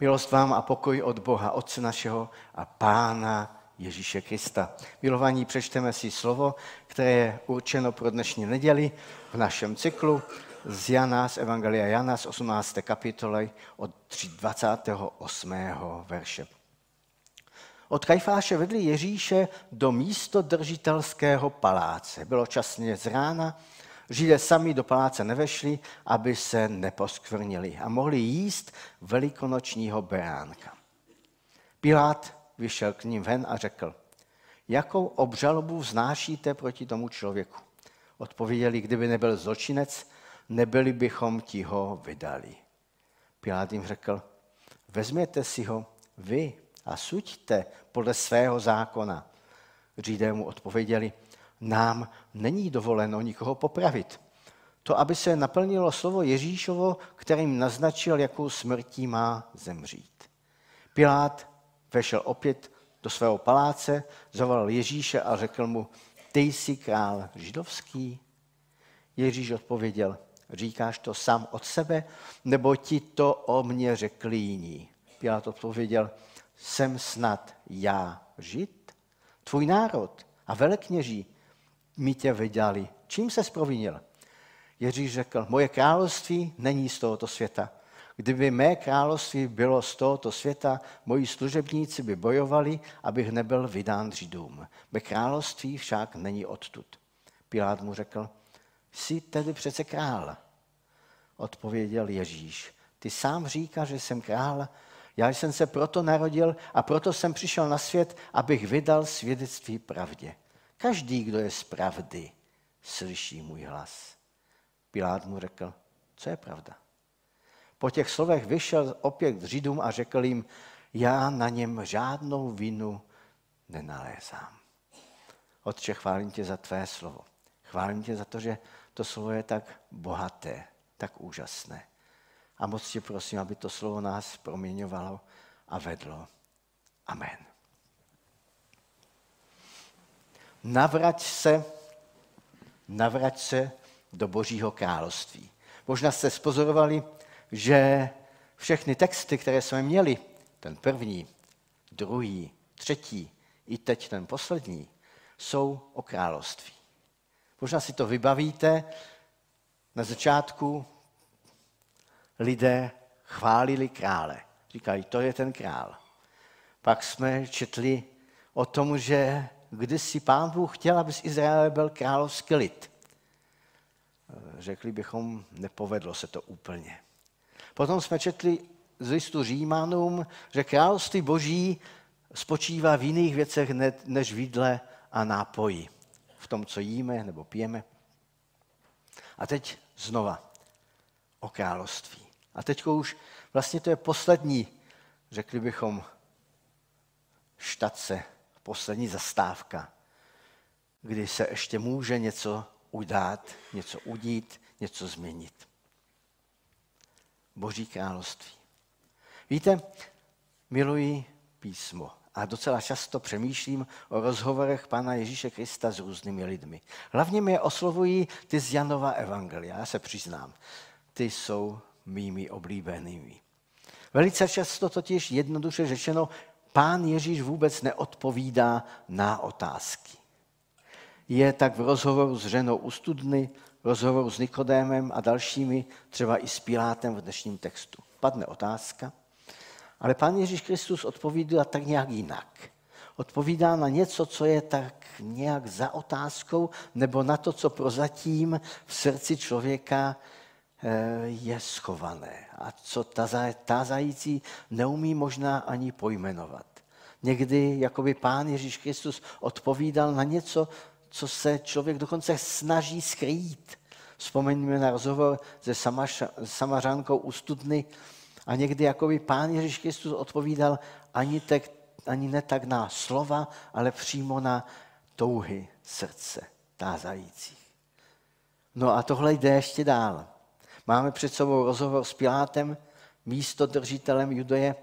Milost vám a pokoj od Boha, Otce našeho a Pána Ježíše Krista. Milovaní, přečteme si slovo, které je určeno pro dnešní neděli v našem cyklu z Jana, z Evangelia Jana z 18. kapitoly od 28. verše. Od Kajfáše vedli Ježíše do místodržitelského paláce. Bylo časně z rána, Židé sami do paláce nevešli, aby se neposkvrnili a mohli jíst velikonočního beránka. Pilát vyšel k ním ven a řekl, jakou obžalobu vznášíte proti tomu člověku? Odpověděli, kdyby nebyl zločinec, nebyli bychom ti ho vydali. Pilát jim řekl, vezměte si ho vy a suďte podle svého zákona. Židé mu odpověděli, nám není dovoleno nikoho popravit. To, aby se naplnilo slovo Ježíšovo, kterým naznačil, jakou smrtí má zemřít. Pilát vešel opět do svého paláce, zavolal Ježíše a řekl mu, ty jsi král židovský? Ježíš odpověděl, říkáš to sám od sebe, nebo ti to o mně řekli jiní? Pilát odpověděl, jsem snad já žid? Tvůj národ a velekněží mi tě vydali. Čím se provinil? Ježíš řekl, moje království není z tohoto světa. Kdyby mé království bylo z tohoto světa, moji služebníci by bojovali, abych nebyl vydán Židům. Mé království však není odtud. Pilát mu řekl, jsi tedy přece král. Odpověděl Ježíš, ty sám říkáš, že jsem král, já jsem se proto narodil a proto jsem přišel na svět, abych vydal svědectví pravdě. Každý, kdo je z pravdy, slyší můj hlas. Pilát mu řekl, co je pravda. Po těch slovech vyšel opět k Židům a řekl jim, já na něm žádnou vinu nenalézám. Otče, chválím tě za tvé slovo. Chválím tě za to, že to slovo je tak bohaté, tak úžasné. A moc tě prosím, aby to slovo nás proměňovalo a vedlo. Amen. Navrať se, navrať se do Božího království. Možná jste spozorovali, že všechny texty, které jsme měli, ten první, druhý, třetí i teď ten poslední, jsou o království. Možná si to vybavíte, na začátku lidé chválili krále. Říkali, to je ten král. Pak jsme četli o tom, že kdysi pán Bůh chtěl, aby z Izraele byl královský lid. Řekli bychom, nepovedlo se to úplně. Potom jsme četli z listu Římanům, že království boží spočívá v jiných věcech než v jídle a nápoji. V tom, co jíme nebo pijeme. A teď znova o království. A teď už vlastně to je poslední, řekli bychom, štace poslední zastávka, kdy se ještě může něco udát, něco udít, něco změnit. Boží království. Víte, miluji písmo a docela často přemýšlím o rozhovorech Pána Ježíše Krista s různými lidmi. Hlavně mě oslovují ty z Janova Evangelia, já se přiznám. Ty jsou mými oblíbenými. Velice často totiž jednoduše řečeno pán Ježíš vůbec neodpovídá na otázky. Je tak v rozhovoru s ženou u studny, v rozhovoru s Nikodémem a dalšími, třeba i s Pilátem v dnešním textu. Padne otázka, ale pán Ježíš Kristus odpovídá tak nějak jinak. Odpovídá na něco, co je tak nějak za otázkou, nebo na to, co prozatím v srdci člověka je schované a co tázající neumí možná ani pojmenovat. Někdy jakoby Pán Ježíš Kristus odpovídal na něco, co se člověk dokonce snaží skrýt. Vzpomeňme na rozhovor se samařánkou u studny a někdy jakoby Pán Ježíš Kristus odpovídal ani, tak, ani ne tak na slova, ale přímo na touhy srdce tázajících. No a tohle jde ještě dál. Máme před sebou rozhovor s Pilátem, místo držitelem Judeje,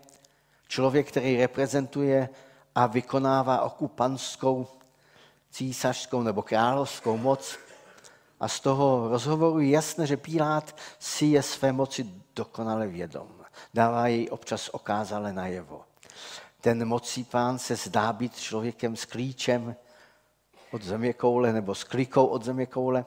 člověk, který reprezentuje a vykonává okupantskou, císařskou nebo královskou moc. A z toho rozhovoru je jasné, že Pilát si je své moci dokonale vědom. Dává jej občas okázale najevo. Ten mocí pán se zdá být člověkem s klíčem od země koule nebo s klikou od země koule.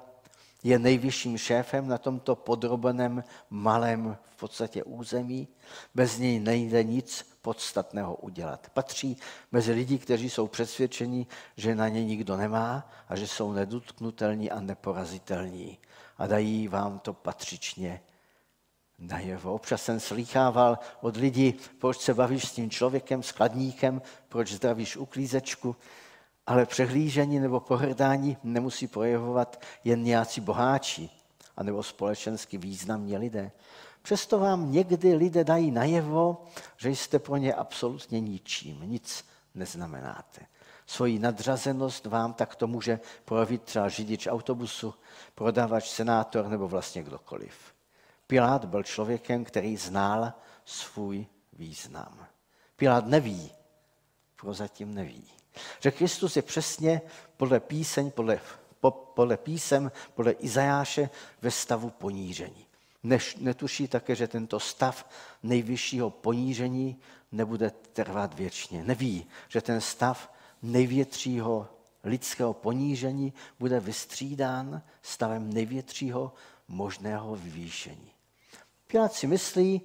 Je nejvyšším šéfem na tomto podrobeném malém v podstatě území. Bez něj nejde nic podstatného udělat. Patří mezi lidi, kteří jsou přesvědčeni, že na ně nikdo nemá a že jsou nedotknutelní a neporazitelní. A dají vám to patřičně najevo. Občas jsem slýchával od lidí, proč se bavíš s tím člověkem, s kladníkem, proč zdravíš uklízečku, ale přehlížení nebo pohrdání nemusí projevovat jen nějací boháči anebo společensky významní lidé. Přesto vám někdy lidé dají najevo, že jste pro ně absolutně ničím, nic neznamenáte. Svoji nadřazenost vám takto může projevit třeba řidič autobusu, prodavač, senátor nebo vlastně kdokoliv. Pilát byl člověkem, který znal svůj význam. Pilát neví, prozatím neví, že Kristus je přesně podle píseň, podle, po, podle písem, podle Izajáše ve stavu ponížení. Než, netuší také, že tento stav nejvyššího ponížení nebude trvat věčně. Neví, že ten stav největšího lidského ponížení bude vystřídán stavem největšího možného vyvýšení. Pilát si myslí,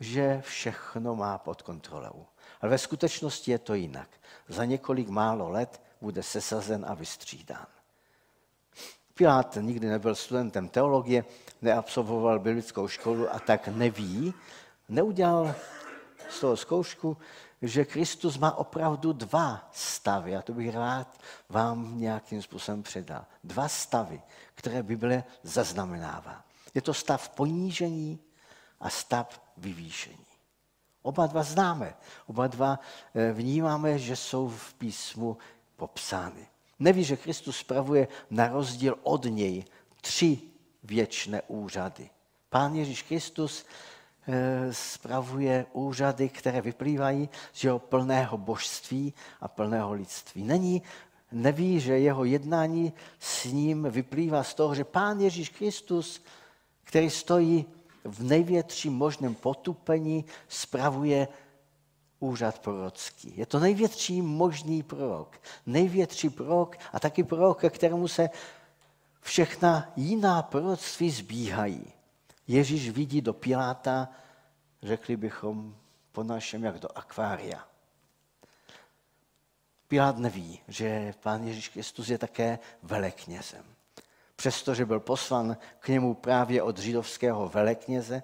že všechno má pod kontrolou. Ale ve skutečnosti je to jinak. Za několik málo let bude sesazen a vystřídán. Pilát nikdy nebyl studentem teologie, neabsolvoval biblickou školu a tak neví, neudělal z toho zkoušku, že Kristus má opravdu dva stavy. A to bych rád vám nějakým způsobem předal. Dva stavy, které Bible zaznamenává. Je to stav ponížení a stav vyvýšení. Oba dva známe, oba dva eh, vnímáme, že jsou v písmu popsány. Neví, že Kristus spravuje na rozdíl od něj tři věčné úřady. Pán Ježíš Kristus eh, spravuje úřady, které vyplývají z jeho plného božství a plného lidství. Není, neví, že jeho jednání s ním vyplývá z toho, že Pán Ježíš Kristus, který stojí v největším možném potupení, spravuje úřad prorocký. Je to největší možný prorok. Největší prorok a taky prorok, ke kterému se všechna jiná proroctví zbíhají. Ježíš vidí do Piláta, řekli bychom po našem, jak do akvária. Pilát neví, že pán Ježíš Kristus je také veleknězem. Přestože byl poslan k němu právě od židovského velekněze,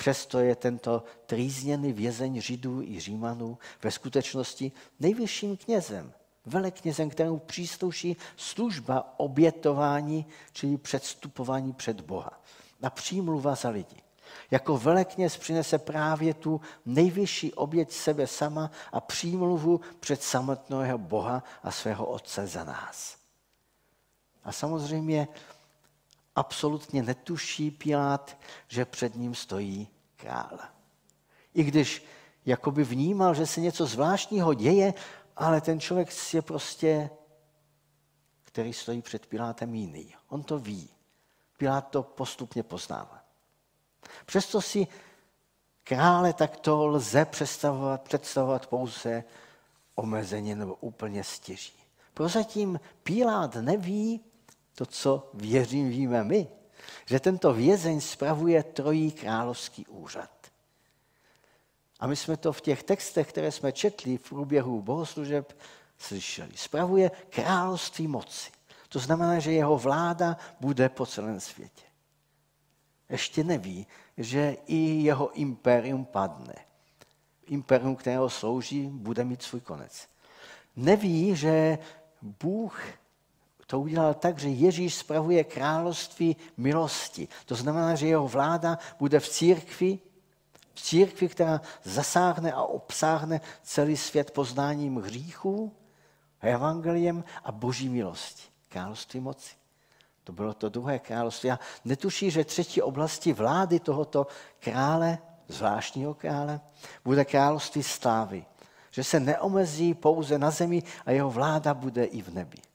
Přesto je tento trýzněný vězeň Židů i Římanů ve skutečnosti nejvyšším knězem, veleknězem, kterému přísluší služba obětování, čili předstupování před Boha. A přímluva za lidi. Jako velekněz přinese právě tu nejvyšší oběť sebe sama a přímluvu před samotného Boha a svého Otce za nás. A samozřejmě absolutně netuší Pilát, že před ním stojí král. I když jakoby vnímal, že se něco zvláštního děje, ale ten člověk je prostě, který stojí před Pilátem jiný. On to ví. Pilát to postupně poznává. Přesto si krále takto lze představovat, představovat pouze omezeně nebo úplně stěží. Prozatím Pilát neví, to, co věřím, víme my, že tento vězeň spravuje trojí královský úřad. A my jsme to v těch textech, které jsme četli v průběhu bohoslužeb, slyšeli. Spravuje království moci. To znamená, že jeho vláda bude po celém světě. Ještě neví, že i jeho impérium padne. Impérium, kterého slouží, bude mít svůj konec. Neví, že Bůh to udělal tak, že Ježíš spravuje království milosti. To znamená, že jeho vláda bude v církvi, v církvi, která zasáhne a obsáhne celý svět poznáním hříchů, evangeliem a boží milosti. Království moci. To bylo to druhé království. A netuší, že třetí oblasti vlády tohoto krále, zvláštního krále, bude království slávy. Že se neomezí pouze na zemi a jeho vláda bude i v nebi.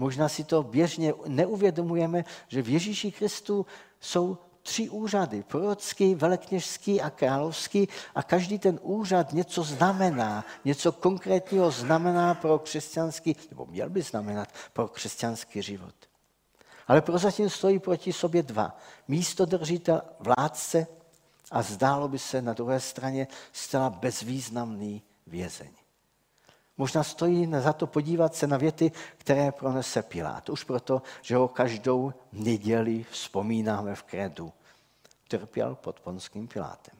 Možná si to běžně neuvědomujeme, že v Ježíši Kristu jsou tři úřady, prorocký, velekněžský a královský a každý ten úřad něco znamená, něco konkrétního znamená pro křesťanský, nebo měl by znamenat pro křesťanský život. Ale prozatím stojí proti sobě dva. Místo držitel vládce a zdálo by se na druhé straně zcela bezvýznamný vězeň. Možná stojí za to podívat se na věty, které pronese Pilát. Už proto, že ho každou neděli vzpomínáme v kredu. Trpěl pod ponským Pilátem.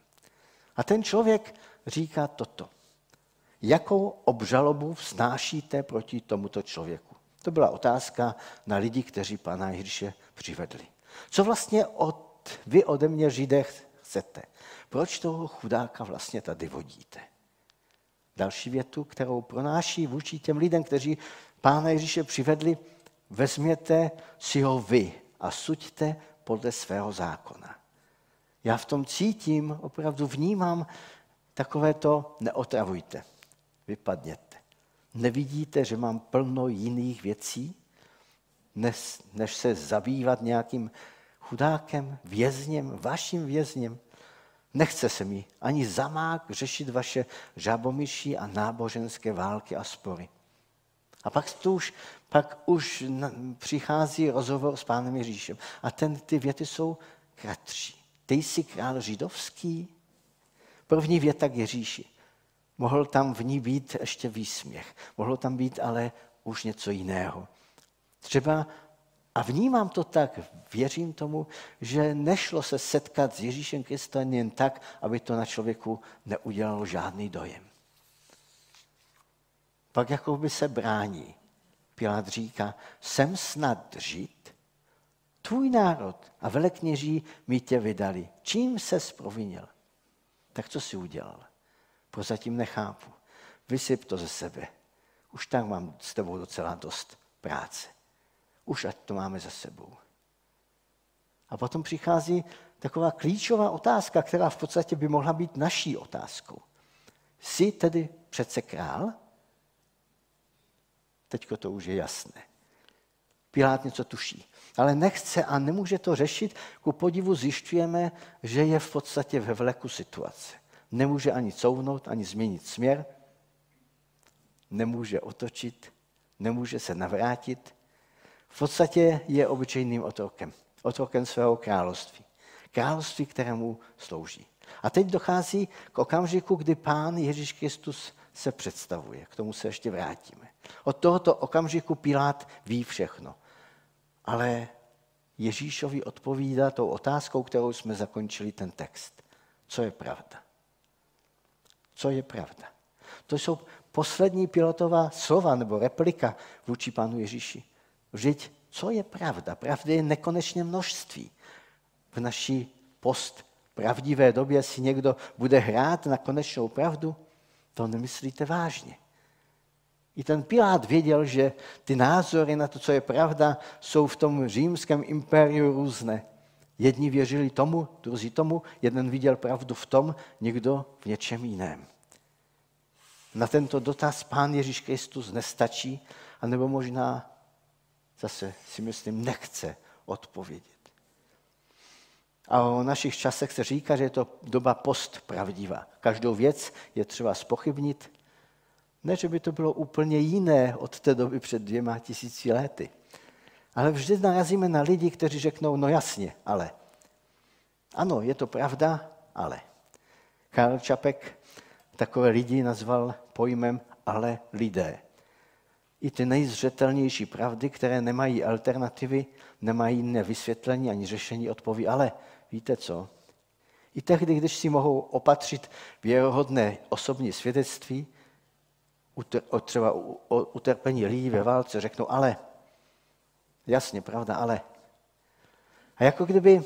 A ten člověk říká toto. Jakou obžalobu vznášíte proti tomuto člověku? To byla otázka na lidi, kteří pana Ježíše přivedli. Co vlastně od, vy ode mě, Židé, chcete? Proč toho chudáka vlastně tady vodíte? Další větu, kterou pronáší vůči těm lidem, kteří Pána Ježíše přivedli, vezměte si ho vy a suďte podle svého zákona. Já v tom cítím, opravdu vnímám takové to neotravujte, vypadněte. Nevidíte, že mám plno jiných věcí, než, se zabývat nějakým chudákem, vězněm, vaším vězněm. Nechce se mi ani zamák řešit vaše žabomyší a náboženské války a spory. A pak, už, pak už přichází rozhovor s pánem Ježíšem. A ten, ty věty jsou kratší. Ty jsi král židovský? První věta k Ježíši. Mohl tam v ní být ještě výsměch. Mohlo tam být ale už něco jiného. Třeba a vnímám to tak, věřím tomu, že nešlo se setkat s Ježíšem Kristem jen tak, aby to na člověku neudělalo žádný dojem. Pak jako by se brání. Pilát říká, jsem snad žít, tvůj národ a velekněží mi tě vydali. Čím se sprovinil? Tak co si udělal? Prozatím nechápu. Vysyp to ze sebe. Už tak mám s tebou docela dost práce už ať to máme za sebou. A potom přichází taková klíčová otázka, která v podstatě by mohla být naší otázkou. Jsi tedy přece král? Teďko to už je jasné. Pilát něco tuší. Ale nechce a nemůže to řešit. Ku podivu zjišťujeme, že je v podstatě ve vleku situace. Nemůže ani couvnout, ani změnit směr. Nemůže otočit, nemůže se navrátit, v podstatě je obyčejným otrokem. Otrokem svého království. Království, kterému slouží. A teď dochází k okamžiku, kdy pán Ježíš Kristus se představuje. K tomu se ještě vrátíme. Od tohoto okamžiku Pilát ví všechno. Ale Ježíšovi odpovídá tou otázkou, kterou jsme zakončili ten text. Co je pravda? Co je pravda? To jsou poslední pilotová slova nebo replika vůči pánu Ježíši. Vždyť co je pravda? Pravdy je nekonečně množství. V naší post pravdivé době si někdo bude hrát na konečnou pravdu, to nemyslíte vážně. I ten Pilát věděl, že ty názory na to, co je pravda, jsou v tom římském impériu různé. Jedni věřili tomu, druzí tomu, jeden viděl pravdu v tom, někdo v něčem jiném. Na tento dotaz pán Ježíš Kristus nestačí, anebo možná zase si myslím, nechce odpovědět. A o našich časech se říká, že je to doba postpravdivá. Každou věc je třeba spochybnit. Ne, že by to bylo úplně jiné od té doby před dvěma tisíci lety. Ale vždy narazíme na lidi, kteří řeknou, no jasně, ale. Ano, je to pravda, ale. Karl Čapek takové lidi nazval pojmem ale lidé i ty nejzřetelnější pravdy, které nemají alternativy, nemají jiné vysvětlení ani řešení, odpoví, ale víte co? I tehdy, když si mohou opatřit věrohodné osobní svědectví, třeba o utrpení lidí ve válce, řeknou, ale, jasně, pravda, ale. A jako kdyby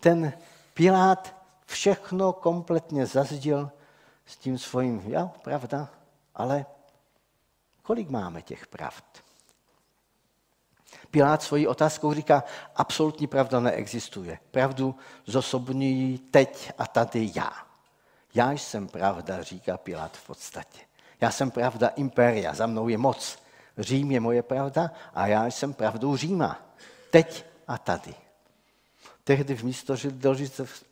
ten Pilát všechno kompletně zazdil s tím svým, já, pravda, ale Kolik máme těch pravd? Pilát svojí otázkou říká, absolutní pravda neexistuje. Pravdu zosobňují teď a tady já. Já jsem pravda, říká Pilát v podstatě. Já jsem pravda impéria, za mnou je moc. Řím je moje pravda a já jsem pravdou Říma. Teď a tady. Tehdy v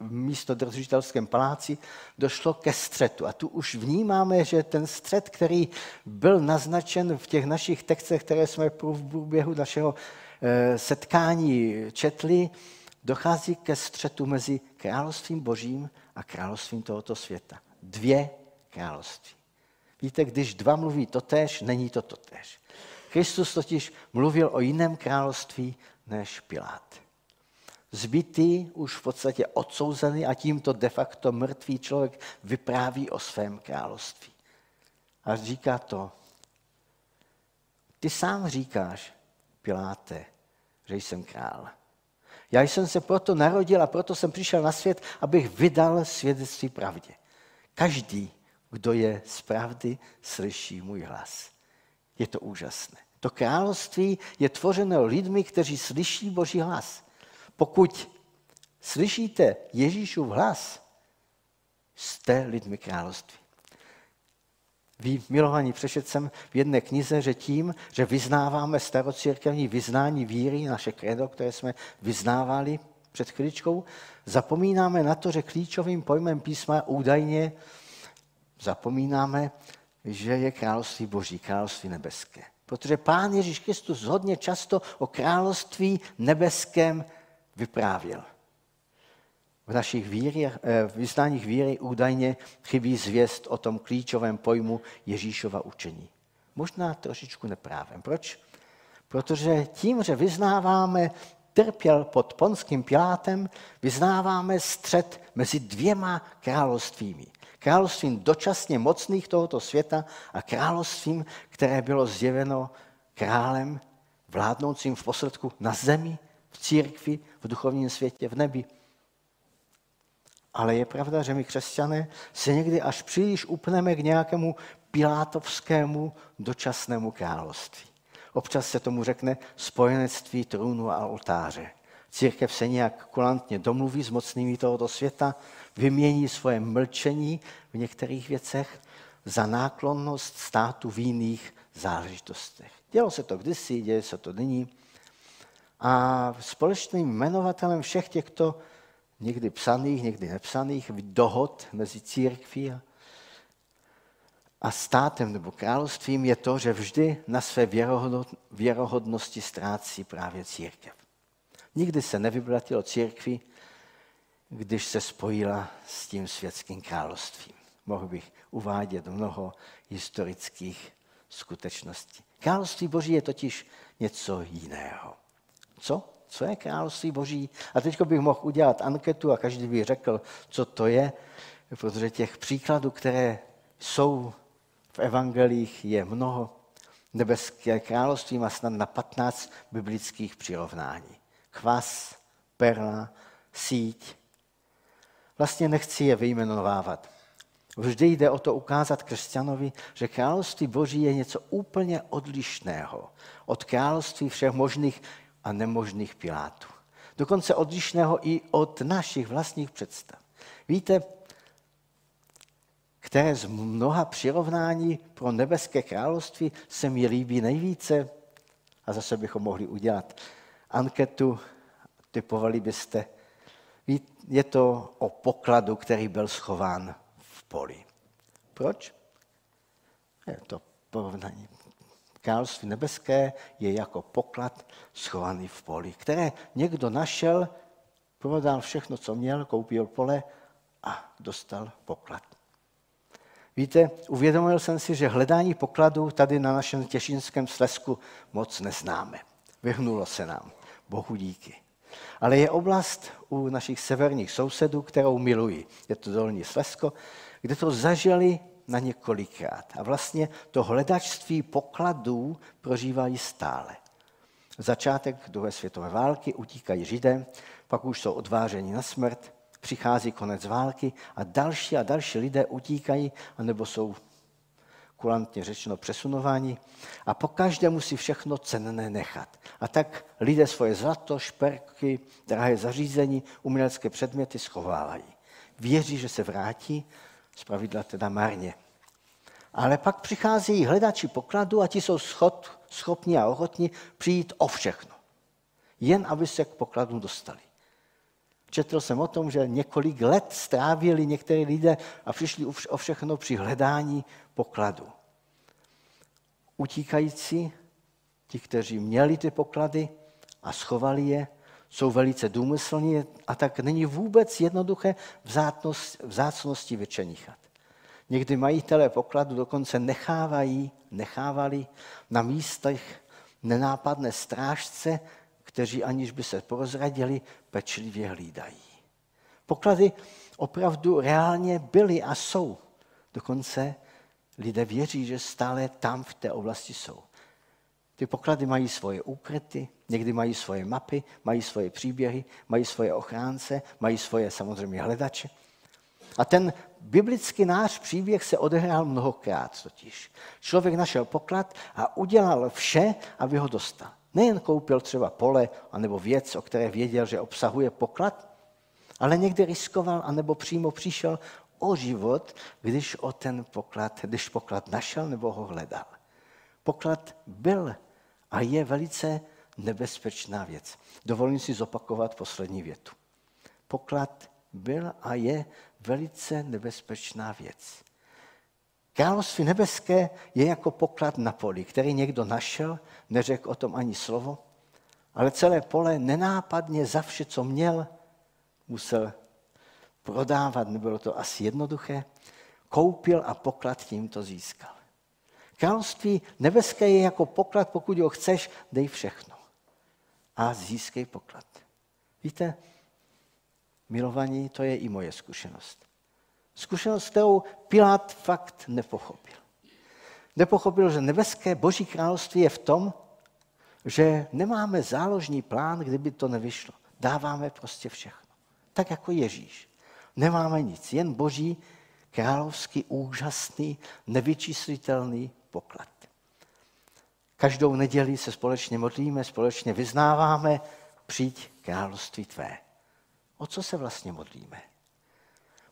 místo držitelském paláci došlo ke střetu. A tu už vnímáme, že ten střet, který byl naznačen v těch našich textech, které jsme v průběhu našeho eh, setkání četli, dochází ke střetu mezi královstvím božím a královstvím tohoto světa. Dvě království. Víte, když dva mluví totéž, není to totéž. Kristus totiž mluvil o jiném království než Pilát. Zbytý, už v podstatě odsouzený a tímto de facto mrtvý člověk vypráví o svém království. A říká to, ty sám říkáš, Piláte, že jsem král. Já jsem se proto narodil a proto jsem přišel na svět, abych vydal svědectví pravdě. Každý, kdo je z pravdy, slyší můj hlas. Je to úžasné. To království je tvořeno lidmi, kteří slyší Boží hlas. Pokud slyšíte Ježíšův hlas, jste lidmi království. Vy, milovaní, přešet jsem v jedné knize, že tím, že vyznáváme starocírkevní vyznání víry, naše kredo, které jsme vyznávali před chvíličkou, zapomínáme na to, že klíčovým pojmem písma údajně zapomínáme, že je království boží, království nebeské. Protože Pán Ježíš Kristus hodně často o království nebeském vyprávěl. V našich víry, eh, v vyznáních víry údajně chybí zvěst o tom klíčovém pojmu Ježíšova učení. Možná trošičku neprávem. Proč? Protože tím, že vyznáváme trpěl pod ponským Pilátem, vyznáváme střed mezi dvěma královstvími. Královstvím dočasně mocných tohoto světa a královstvím, které bylo zjeveno králem, vládnoucím v posledku na zemi, církvi, v duchovním světě, v nebi. Ale je pravda, že my křesťané se někdy až příliš upneme k nějakému pilátovskému dočasnému království. Občas se tomu řekne spojenectví trůnu a oltáře. Církev se nějak kulantně domluví s mocnými tohoto světa, vymění svoje mlčení v některých věcech za náklonnost státu v jiných záležitostech. Dělo se to kdysi, děje se to nyní. A společným jmenovatelem všech těchto někdy psaných, někdy nepsaných dohod mezi církví a státem nebo královstvím je to, že vždy na své věrohodnosti ztrácí právě církev. Nikdy se nevybratilo církvi, když se spojila s tím světským královstvím. Mohl bych uvádět mnoho historických skutečností. Království Boží je totiž něco jiného. Co? Co je království Boží? A teď bych mohl udělat anketu a každý by řekl, co to je, protože těch příkladů, které jsou v evangelích, je mnoho. Nebeské království má snad na 15 biblických přirovnání. Kvas, perla, síť. Vlastně nechci je vyjmenovávat. Vždy jde o to ukázat křesťanovi, že království Boží je něco úplně odlišného od království všech možných a nemožných Pilátů. Dokonce odlišného i od našich vlastních představ. Víte, které z mnoha přirovnání pro nebeské království se mi líbí nejvíce, a zase bychom mohli udělat anketu, typovali byste, je to o pokladu, který byl schován v poli. Proč? Je to porovnání království nebeské je jako poklad schovaný v poli, které někdo našel, prodal všechno, co měl, koupil pole a dostal poklad. Víte, uvědomil jsem si, že hledání pokladu tady na našem těšinském slesku moc neznáme. Vyhnulo se nám. Bohu díky. Ale je oblast u našich severních sousedů, kterou miluji. Je to Dolní Slesko, kde to zažili na několikrát. A vlastně to hledačství pokladů prožívají stále. Začátek druhé světové války utíkají Židé, pak už jsou odváženi na smrt, přichází konec války a další a další lidé utíkají, anebo jsou kulantně řečeno přesunováni a po každé musí všechno cenné nechat. A tak lidé svoje zlato, šperky, drahé zařízení, umělecké předměty schovávají. Věří, že se vrátí pravidla teda marně. Ale pak přichází hledači pokladu a ti jsou schod, schopni a ochotni přijít o všechno. Jen aby se k pokladu dostali. Četl jsem o tom, že několik let strávili některé lidé a přišli o všechno při hledání pokladu. Utíkající, ti, kteří měli ty poklady a schovali je, jsou velice důmyslní a tak není vůbec jednoduché vzácnosti vyčenichat. Někdy majitelé pokladu dokonce nechávají, nechávali na místech nenápadné strážce, kteří aniž by se prozradili, pečlivě hlídají. Poklady opravdu reálně byly a jsou. Dokonce lidé věří, že stále tam v té oblasti jsou. Ty poklady mají svoje úkryty, někdy mají svoje mapy, mají svoje příběhy, mají svoje ochránce, mají svoje samozřejmě hledače. A ten biblický náš příběh se odehrál mnohokrát totiž. Člověk našel poklad a udělal vše, aby ho dostal. Nejen koupil třeba pole anebo věc, o které věděl, že obsahuje poklad, ale někdy riskoval anebo přímo přišel o život, když o ten poklad, když poklad našel nebo ho hledal. Poklad byl a je velice nebezpečná věc. Dovolím si zopakovat poslední větu. Poklad byl a je velice nebezpečná věc. Království nebeské je jako poklad na poli, který někdo našel, neřekl o tom ani slovo, ale celé pole nenápadně za vše, co měl, musel prodávat, nebylo to asi jednoduché, koupil a poklad tímto získal. Království nebeské je jako poklad, pokud ho chceš, dej všechno. A získej poklad. Víte, milovaní, to je i moje zkušenost. Zkušenost, kterou Pilát fakt nepochopil. Nepochopil, že nebeské boží království je v tom, že nemáme záložní plán, kdyby to nevyšlo. Dáváme prostě všechno. Tak jako Ježíš. Nemáme nic, jen boží královský, úžasný, nevyčíslitelný poklad. Každou neděli se společně modlíme, společně vyznáváme, přijď království tvé. O co se vlastně modlíme?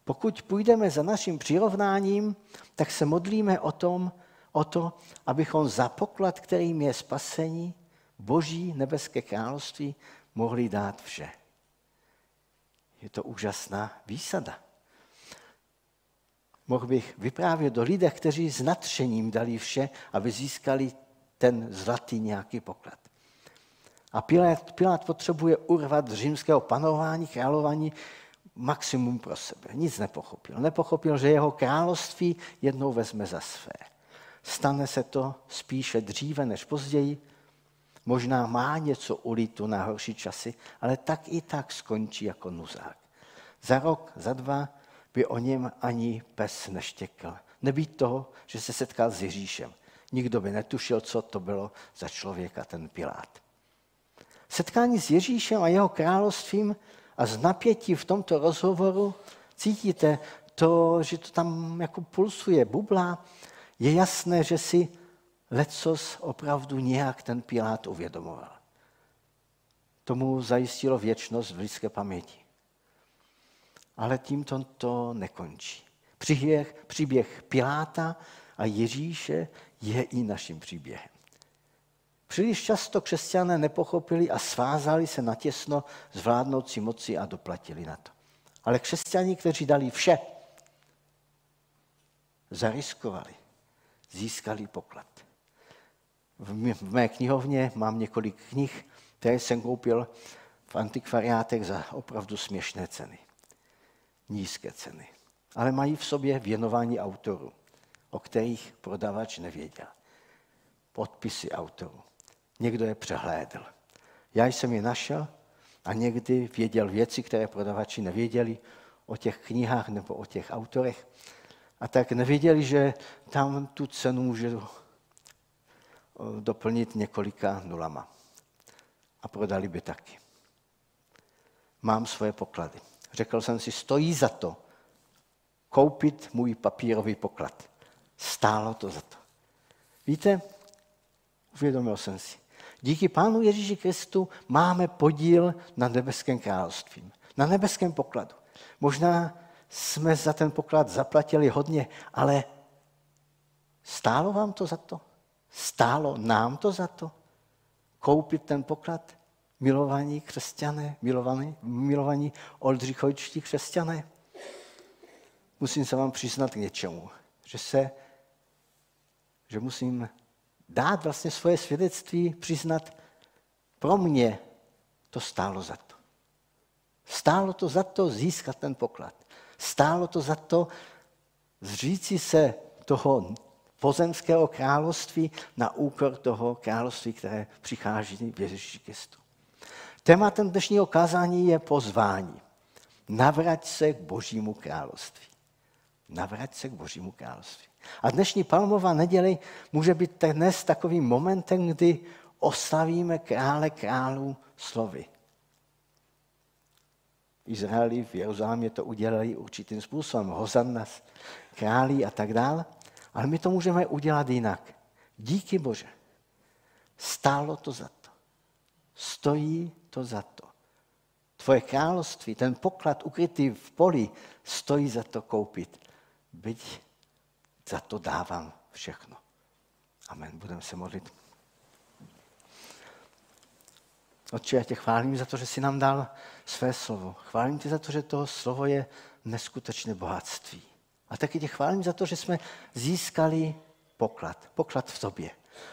Pokud půjdeme za naším přirovnáním, tak se modlíme o, tom, o to, abychom za poklad, kterým je spasení, Boží nebeské království, mohli dát vše. Je to úžasná výsada. Mohl bych vyprávět o lidech, kteří s nadšením dali vše, aby získali ten zlatý nějaký poklad. A Pilát, Pilát potřebuje urvat římského panování, králování maximum pro sebe. Nic nepochopil. Nepochopil, že jeho království jednou vezme za své. Stane se to spíše dříve než později. Možná má něco ulitu na horší časy, ale tak i tak skončí jako nuzák. Za rok, za dva by o něm ani pes neštěkl. Nebýt toho, že se setkal s Ježíšem. Nikdo by netušil, co to bylo za člověka ten Pilát. Setkání s Ježíšem a jeho královstvím a z napětí v tomto rozhovoru cítíte to, že to tam jako pulsuje, bublá. Je jasné, že si lecos opravdu nějak ten Pilát uvědomoval. Tomu zajistilo věčnost v lidské paměti. Ale tím to, nekončí. Příběh, příběh Piláta a Ježíše je i naším příběhem. Příliš často křesťané nepochopili a svázali se natěsno s vládnoucí moci a doplatili na to. Ale křesťani, kteří dali vše, zariskovali, získali poklad. V mé knihovně mám několik knih, které jsem koupil v antikvariátech za opravdu směšné ceny. Nízké ceny. Ale mají v sobě věnování autorů, o kterých prodavač nevěděl. Podpisy autorů. Někdo je přehlédl. Já jsem je našel a někdy věděl věci, které prodavači nevěděli o těch knihách nebo o těch autorech. A tak nevěděli, že tam tu cenu může doplnit několika nulama. A prodali by taky. Mám svoje poklady. Řekl jsem si, stojí za to koupit můj papírový poklad. Stálo to za to. Víte, uvědomil jsem si, Díky Pánu Ježíši Kristu máme podíl na nebeském království, na nebeském pokladu. Možná jsme za ten poklad zaplatili hodně, ale stálo vám to za to? Stálo nám to za to? Koupit ten poklad? Milovaní křesťané, milovaní, milovaní oldřichojčtí křesťané, musím se vám přiznat k něčemu, že se, že musím dát vlastně svoje svědectví, přiznat, pro mě to stálo za to. Stálo to za to získat ten poklad. Stálo to za to zříci se toho pozemského království na úkor toho království, které přichází v Ježíši Kristu. Tématem dnešního kázání je pozvání. Navrať se k Božímu království. Navrať se k Božímu království. A dnešní palmová neděle může být dnes takovým momentem, kdy oslavíme krále králů slovy. Izraeli v Jeruzalémě to udělali určitým způsobem. Hozannas, králi a tak dále. Ale my to můžeme udělat jinak. Díky Bože. Stálo to za to. Stojí to za to. Tvoje království, ten poklad ukrytý v poli, stojí za to koupit. Byť za to dávám všechno. Amen. Budeme se modlit. Otče, já tě chválím za to, že jsi nám dal své slovo. Chválím tě za to, že to slovo je neskutečné bohatství. A taky tě chválím za to, že jsme získali poklad. Poklad v tobě.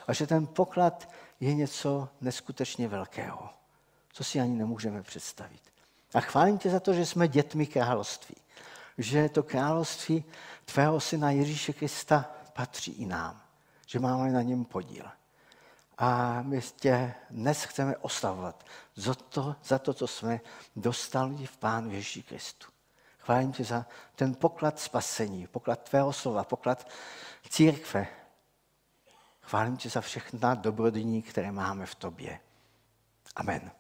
A že ten poklad je něco neskutečně velkého, co si ani nemůžeme představit. A chválím tě za to, že jsme dětmi království. Že to království tvého syna Ježíše Krista patří i nám. Že máme na něm podíl. A my tě dnes chceme oslavovat za to, za to, co jsme dostali v Pánu Ježíši Kristu. Chválím tě za ten poklad spasení, poklad tvého slova, poklad církve. Chválím tě za všechna dobrodění, které máme v tobě. Amen.